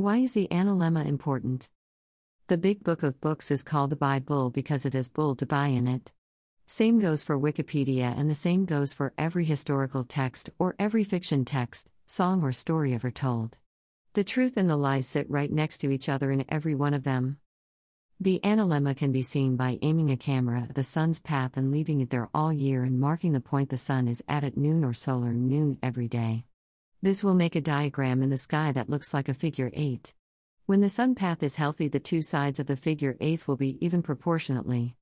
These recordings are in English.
Why is the analemma important? The big book of books is called the Bible because it has bull to buy in it. Same goes for Wikipedia, and the same goes for every historical text or every fiction text, song, or story ever told. The truth and the lies sit right next to each other in every one of them. The analemma can be seen by aiming a camera at the sun's path and leaving it there all year and marking the point the sun is at at noon or solar noon every day. This will make a diagram in the sky that looks like a figure 8. When the sun path is healthy, the two sides of the figure 8 will be even proportionately.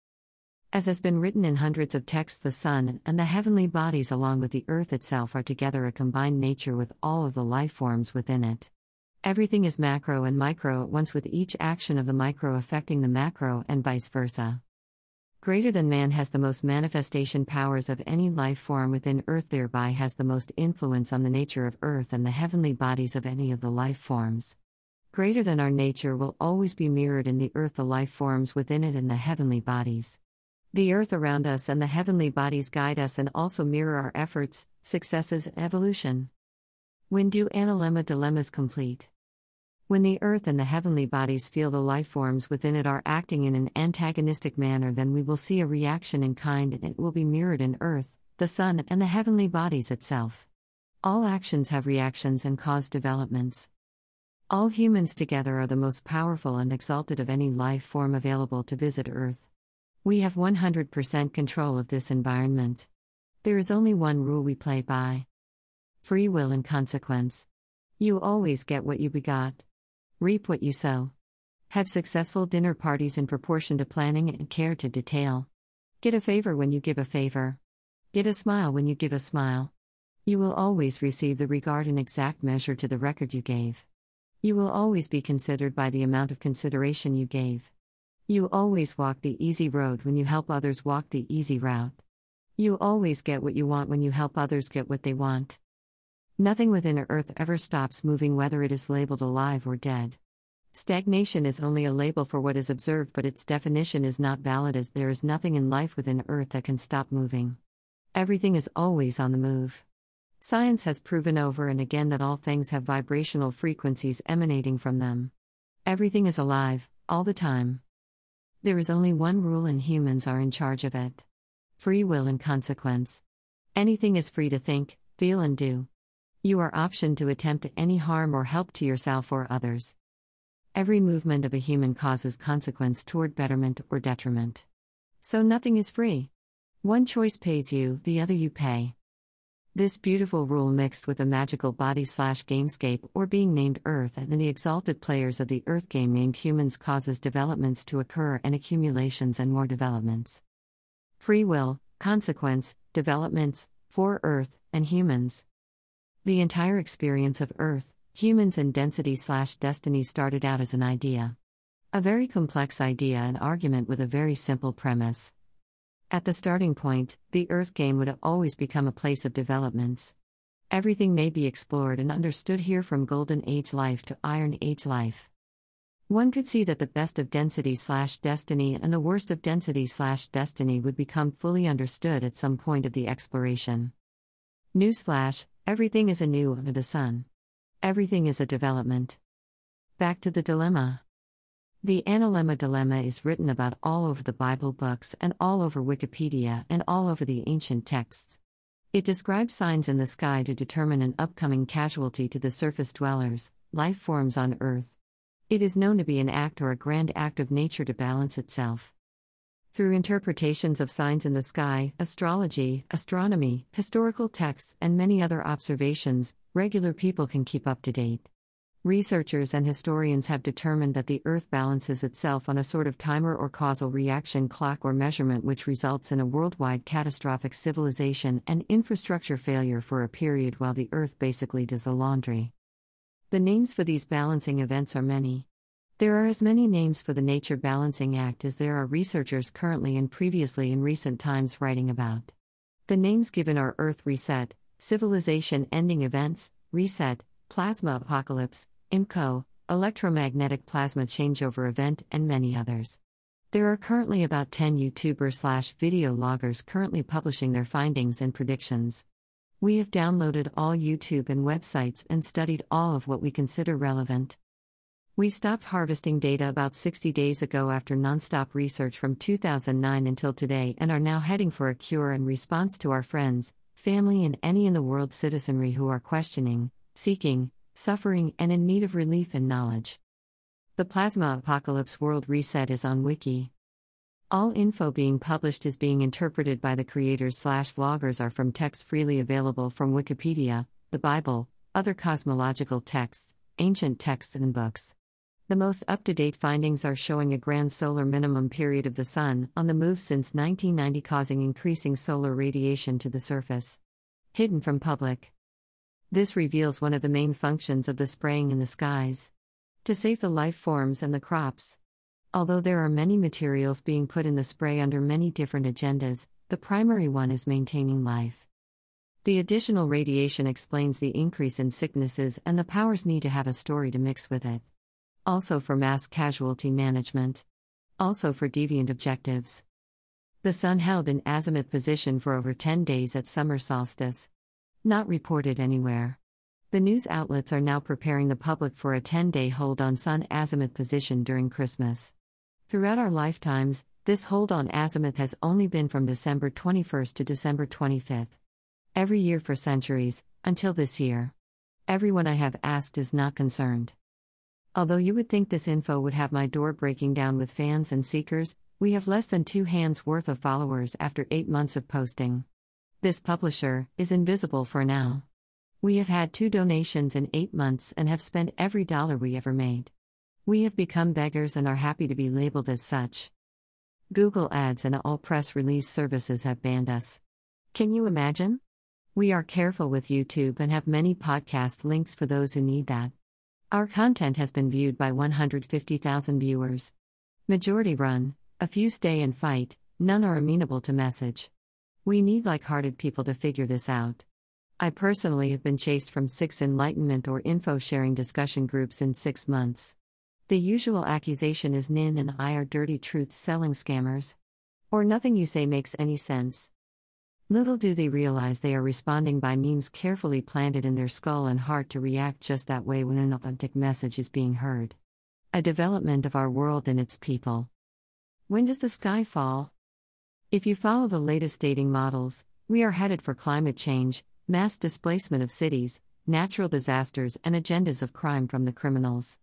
As has been written in hundreds of texts, the sun and the heavenly bodies, along with the earth itself, are together a combined nature with all of the life forms within it. Everything is macro and micro at once, with each action of the micro affecting the macro and vice versa. Greater than man has the most manifestation powers of any life form within Earth, thereby has the most influence on the nature of Earth and the heavenly bodies of any of the life forms. Greater than our nature will always be mirrored in the Earth, the life forms within it, and the heavenly bodies. The Earth around us and the heavenly bodies guide us and also mirror our efforts, successes, and evolution. When do analemma dilemmas complete? When the earth and the heavenly bodies feel the life forms within it are acting in an antagonistic manner, then we will see a reaction in kind and it will be mirrored in earth, the sun, and the heavenly bodies itself. All actions have reactions and cause developments. All humans together are the most powerful and exalted of any life form available to visit Earth. We have 100% control of this environment. There is only one rule we play by free will and consequence. You always get what you begot. Reap what you sow. Have successful dinner parties in proportion to planning and care to detail. Get a favor when you give a favor. Get a smile when you give a smile. You will always receive the regard in exact measure to the record you gave. You will always be considered by the amount of consideration you gave. You always walk the easy road when you help others walk the easy route. You always get what you want when you help others get what they want. Nothing within Earth ever stops moving, whether it is labeled alive or dead. Stagnation is only a label for what is observed, but its definition is not valid as there is nothing in life within Earth that can stop moving. Everything is always on the move. Science has proven over and again that all things have vibrational frequencies emanating from them. Everything is alive, all the time. There is only one rule, and humans are in charge of it free will and consequence. Anything is free to think, feel, and do. You are optioned to attempt any harm or help to yourself or others. Every movement of a human causes consequence toward betterment or detriment. So nothing is free. One choice pays you, the other you pay. This beautiful rule mixed with a magical body slash gamescape or being named Earth and the exalted players of the Earth game named humans causes developments to occur and accumulations and more developments. Free will, consequence, developments, for Earth, and humans. The entire experience of Earth, humans, and density slash destiny started out as an idea. A very complex idea and argument with a very simple premise. At the starting point, the Earth game would always become a place of developments. Everything may be explored and understood here from Golden Age life to Iron Age life. One could see that the best of density slash destiny and the worst of density slash destiny would become fully understood at some point of the exploration. Newsflash Everything is anew under the sun. Everything is a development. Back to the dilemma. The analemma dilemma is written about all over the Bible books and all over Wikipedia and all over the ancient texts. It describes signs in the sky to determine an upcoming casualty to the surface dwellers, life forms on Earth. It is known to be an act or a grand act of nature to balance itself. Through interpretations of signs in the sky, astrology, astronomy, historical texts, and many other observations, regular people can keep up to date. Researchers and historians have determined that the Earth balances itself on a sort of timer or causal reaction clock or measurement, which results in a worldwide catastrophic civilization and infrastructure failure for a period while the Earth basically does the laundry. The names for these balancing events are many. There are as many names for the Nature Balancing Act as there are researchers currently and previously in recent times writing about. The names given are Earth Reset, Civilization Ending Events, Reset, Plasma Apocalypse, IMCO, Electromagnetic Plasma Changeover Event, and many others. There are currently about 10 YouTuber slash video loggers currently publishing their findings and predictions. We have downloaded all YouTube and websites and studied all of what we consider relevant. We stopped harvesting data about 60 days ago after nonstop research from 2009 until today and are now heading for a cure in response to our friends, family, and any in the world citizenry who are questioning, seeking, suffering, and in need of relief and knowledge. The Plasma Apocalypse World Reset is on Wiki. All info being published is being interpreted by the creators slash vloggers are from texts freely available from Wikipedia, the Bible, other cosmological texts, ancient texts, and books. The most up to date findings are showing a grand solar minimum period of the Sun on the move since 1990, causing increasing solar radiation to the surface. Hidden from public. This reveals one of the main functions of the spraying in the skies to save the life forms and the crops. Although there are many materials being put in the spray under many different agendas, the primary one is maintaining life. The additional radiation explains the increase in sicknesses and the powers need to have a story to mix with it. Also for mass casualty management. Also for deviant objectives. The sun held in azimuth position for over 10 days at summer solstice. Not reported anywhere. The news outlets are now preparing the public for a 10 day hold on sun azimuth position during Christmas. Throughout our lifetimes, this hold on azimuth has only been from December 21st to December 25th. Every year for centuries, until this year. Everyone I have asked is not concerned. Although you would think this info would have my door breaking down with fans and seekers, we have less than two hands worth of followers after eight months of posting. This publisher is invisible for now. We have had two donations in eight months and have spent every dollar we ever made. We have become beggars and are happy to be labeled as such. Google Ads and all press release services have banned us. Can you imagine? We are careful with YouTube and have many podcast links for those who need that. Our content has been viewed by 150,000 viewers. Majority run, a few stay and fight, none are amenable to message. We need like hearted people to figure this out. I personally have been chased from six enlightenment or info sharing discussion groups in six months. The usual accusation is Nin and I are dirty truth selling scammers. Or nothing you say makes any sense. Little do they realize they are responding by memes carefully planted in their skull and heart to react just that way when an authentic message is being heard. A development of our world and its people. When does the sky fall? If you follow the latest dating models, we are headed for climate change, mass displacement of cities, natural disasters, and agendas of crime from the criminals.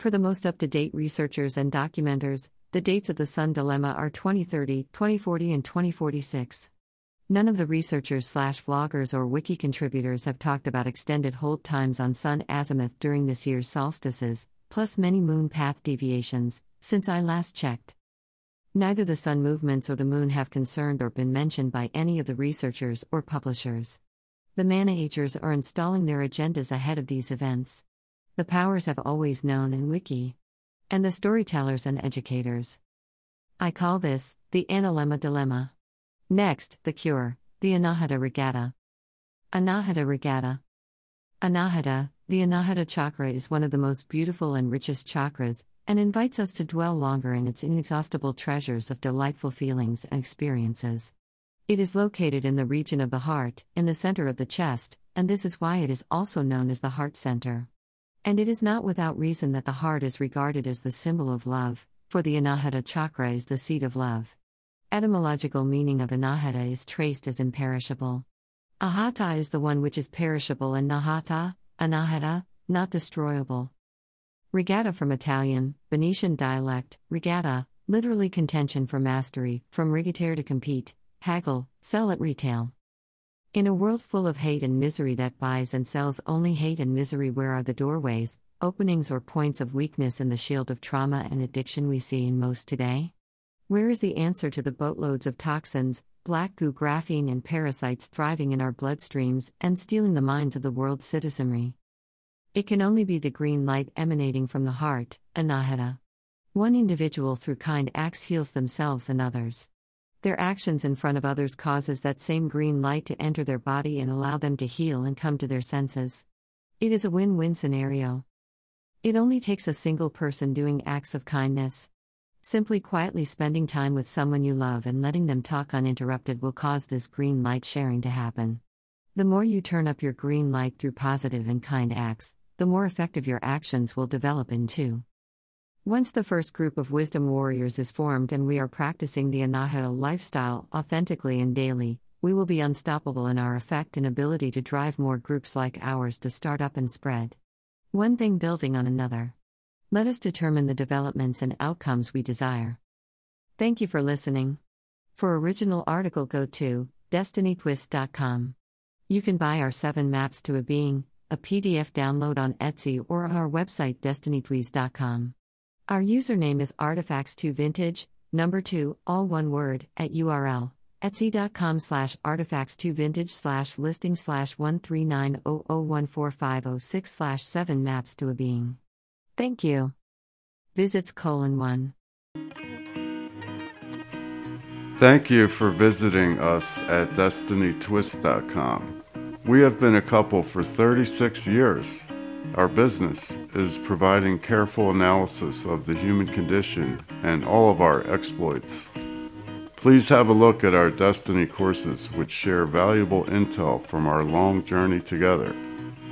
For the most up to date researchers and documenters, the dates of the Sun Dilemma are 2030, 2040, and 2046. None of the researchers slash vloggers or wiki contributors have talked about extended hold times on Sun azimuth during this year's solstices, plus many moon path deviations, since I last checked. Neither the Sun movements or the Moon have concerned or been mentioned by any of the researchers or publishers. The Managers are installing their agendas ahead of these events. The powers have always known in Wiki. And the storytellers and educators. I call this the Analemma Dilemma. Next, the cure, the Anahata Regatta. Anahata Regatta. Anahata, the Anahata chakra is one of the most beautiful and richest chakras, and invites us to dwell longer in its inexhaustible treasures of delightful feelings and experiences. It is located in the region of the heart, in the center of the chest, and this is why it is also known as the heart center. And it is not without reason that the heart is regarded as the symbol of love, for the Anahata chakra is the seat of love. Etymological meaning of Anahata is traced as imperishable. Ahata is the one which is perishable and Nahata, Anahata, not destroyable. Regatta from Italian, Venetian dialect, regatta, literally contention for mastery, from rigatere to compete, haggle, sell at retail. In a world full of hate and misery that buys and sells only hate and misery, where are the doorways, openings, or points of weakness in the shield of trauma and addiction we see in most today? Where is the answer to the boatloads of toxins, black goo, graphene, and parasites thriving in our bloodstreams and stealing the minds of the world's citizenry? It can only be the green light emanating from the heart, anahata. One individual through kind acts heals themselves and others. Their actions in front of others causes that same green light to enter their body and allow them to heal and come to their senses. It is a win win scenario. It only takes a single person doing acts of kindness. Simply quietly spending time with someone you love and letting them talk uninterrupted will cause this green light sharing to happen. The more you turn up your green light through positive and kind acts, the more effective your actions will develop into. Once the first group of wisdom warriors is formed and we are practicing the Anahata lifestyle authentically and daily, we will be unstoppable in our effect and ability to drive more groups like ours to start up and spread. One thing building on another. Let us determine the developments and outcomes we desire. Thank you for listening. For original article go to destinytwist.com. You can buy our 7 maps to a being, a PDF download on Etsy or on our website destinytwist.com. Our username is artifacts2vintage, number 2, all one word, at URL etsy.com slash artifacts2vintage slash listing slash 13900145006 slash 7 maps to a being. Thank you. Visits colon 1. Thank you for visiting us at destinytwist.com. We have been a couple for 36 years. Our business is providing careful analysis of the human condition and all of our exploits. Please have a look at our Destiny courses, which share valuable intel from our long journey together,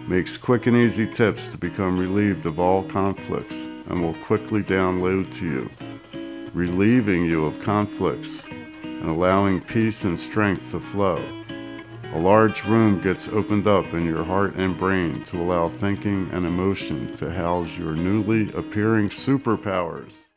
makes quick and easy tips to become relieved of all conflicts, and will quickly download to you, relieving you of conflicts and allowing peace and strength to flow. A large room gets opened up in your heart and brain to allow thinking and emotion to house your newly appearing superpowers.